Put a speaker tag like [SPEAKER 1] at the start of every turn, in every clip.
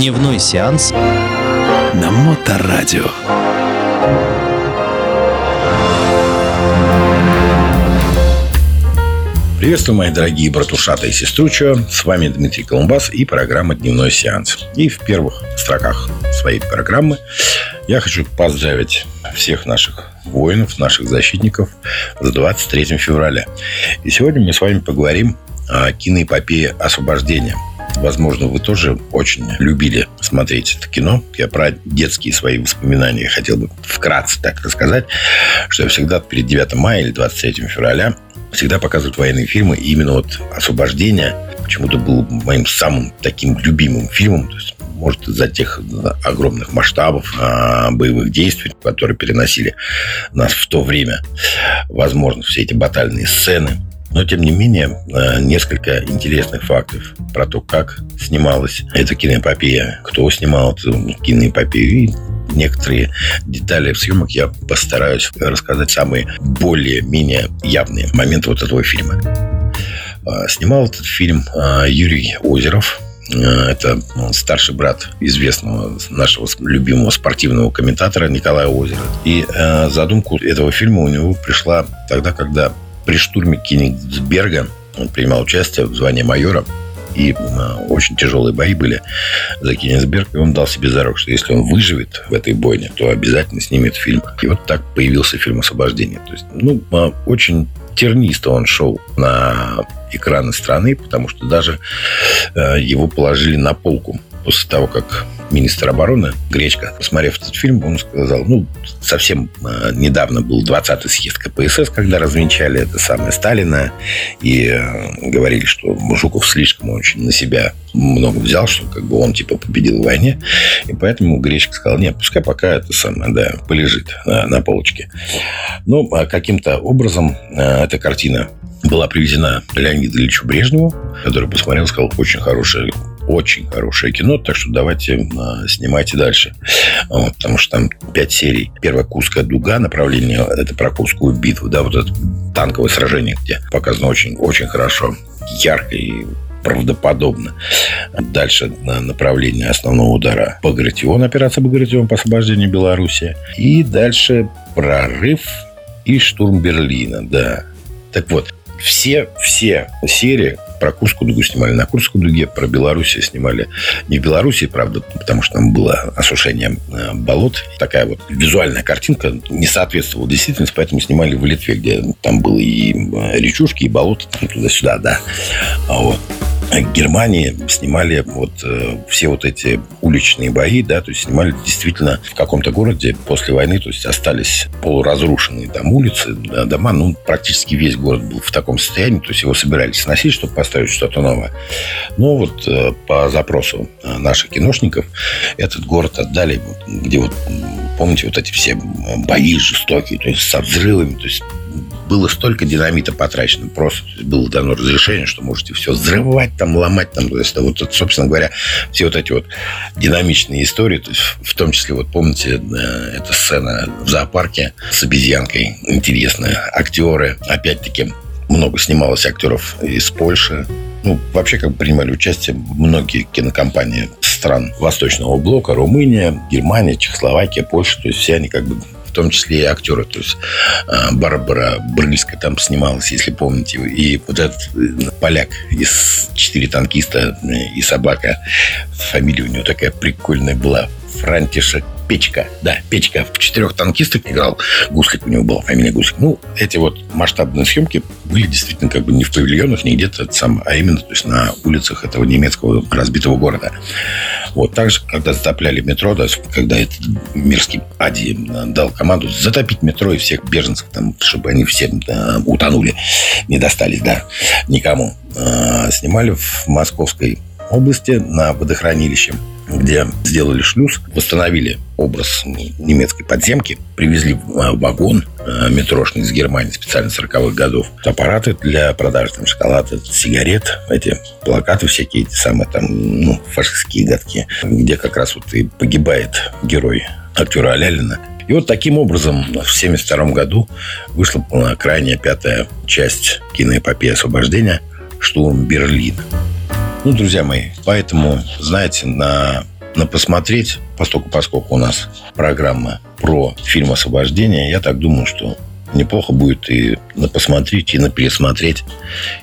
[SPEAKER 1] Дневной сеанс
[SPEAKER 2] на Моторадио.
[SPEAKER 3] Приветствую, мои дорогие братушата и сеструча. С вами Дмитрий Колумбас и программа «Дневной сеанс». И в первых строках своей программы я хочу поздравить всех наших воинов, наших защитников с 23 февраля. И сегодня мы с вами поговорим о киноэпопее «Освобождение». Возможно, вы тоже очень любили смотреть это кино. Я про детские свои воспоминания хотел бы вкратце так рассказать, что я всегда перед 9 мая или 23 февраля всегда показывают военные фильмы. И именно вот «Освобождение» почему-то был моим самым таким любимым фильмом. То есть, может, из-за тех огромных масштабов а, боевых действий, которые переносили нас в то время. Возможно, все эти батальные сцены. Но, тем не менее, а, несколько интересных фактов про то, как снималась эта киноэпопея, кто снимал эту киноэпопею и некоторые детали съемок я постараюсь рассказать самые более-менее явные моменты вот этого фильма. А, снимал этот фильм а, Юрий Озеров. А, это ну, старший брат известного нашего любимого спортивного комментатора Николая Озера. И задумку этого фильма у него пришла тогда, когда при штурме Кенигсберга он принимал участие в звании майора и очень тяжелые бои были за Кенигсберг. И он дал себе зарок, что если он выживет в этой бойне, то обязательно снимет фильм. И вот так появился фильм «Освобождение». То есть, ну, а, очень тернисто он шел на экраны страны, потому что даже э, его положили на полку после того, как министр обороны Гречка, посмотрев этот фильм, он сказал, ну, совсем э, недавно был 20-й съезд КПСС, когда развенчали это самое Сталина, и э, говорили, что Жуков слишком очень на себя много взял, что как бы он типа победил в войне, и поэтому Гречка сказал, нет, пускай пока это самое, да, полежит на, на полочке. Ну, а каким-то образом э, эта картина была привезена Леониду Ильичу Брежневу, который посмотрел, сказал, очень хорошая очень хорошее кино, так что давайте э, снимайте дальше. Вот, потому что там пять серий. Первая Курская дуга, направление, это про Курскую битву, да, вот это танковое сражение, где показано очень, очень хорошо, ярко и правдоподобно. Дальше на направление основного удара Багратион, операция Багратион по освобождению Беларуси. И дальше прорыв и штурм Берлина, да. Так вот, все, все серии про Курскую дугу снимали на Курской дуге, про Белоруссию снимали не в Беларуси, правда, потому что там было осушение э, болот. Такая вот визуальная картинка не соответствовала действительности, поэтому снимали в Литве, где там было и э, речушки, и болото, туда-сюда, да. А вот. Германии снимали вот э, все вот эти уличные бои, да, то есть снимали действительно в каком-то городе после войны, то есть остались полуразрушенные там улицы, да, дома, ну, практически весь город был в таком состоянии, то есть его собирались сносить, чтобы поставить что-то новое. Но вот э, по запросу э, наших киношников этот город отдали, где вот, помните, вот эти все бои жестокие, то есть со взрывами, то есть было столько динамита потрачено. Просто было дано разрешение, что можете все взрывать, там, ломать. Там, то есть, вот, собственно говоря, все вот эти вот динамичные истории, то есть, в том числе, вот помните, э, эта сцена в зоопарке с обезьянкой интересная. Актеры, опять-таки, много снималось актеров из Польши. Ну, вообще, как бы принимали участие многие кинокомпании стран Восточного блока, Румыния, Германия, Чехословакия, Польша. То есть все они как бы в том числе и актеры. То есть а, Барбара Брыльска там снималась, если помните. И вот этот э, поляк из «Четыре танкиста» и «Собака», фамилия у него такая прикольная была, Франтишек Печка. Да, Печка в четырех танкистах играл. Гуслик у него была фамилия Гуслик. Ну, эти вот масштабные съемки были действительно как бы не в павильонах, не где-то сам, а именно то есть на улицах этого немецкого разбитого города. Вот. Также, когда затопляли метро, да, когда этот мерзкий Ади дал команду затопить метро и всех беженцев, там, чтобы они все да, утонули, не достались, да, никому. А, снимали в Московской области на водохранилище где сделали шлюз, восстановили образ немецкой подземки, привезли а, вагон а, метрошный из Германии специально 40-х годов, аппараты для продажи там, шоколада, сигарет, эти плакаты всякие, эти самые там, ну, фашистские гадкие, где как раз вот и погибает герой актера Алялина. И вот таким образом в 1972 году вышла крайняя пятая часть киноэпопеи освобождения «Штурм Берлина». Ну, друзья мои, поэтому, знаете, на на посмотреть, поскольку, поскольку у нас программа про фильм «Освобождение», я так думаю, что неплохо будет и на посмотреть, и на пересмотреть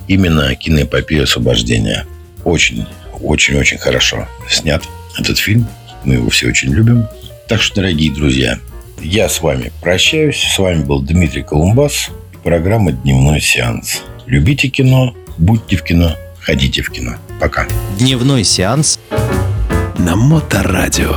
[SPEAKER 3] именно киноэпопею «Освобождения». Очень, очень, очень хорошо снят этот фильм. Мы его все очень любим. Так что, дорогие друзья, я с вами прощаюсь. С вами был Дмитрий Колумбас. Программа «Дневной сеанс». Любите кино, будьте в кино, ходите в кино. Пока.
[SPEAKER 1] Дневной сеанс
[SPEAKER 2] На Моторадио.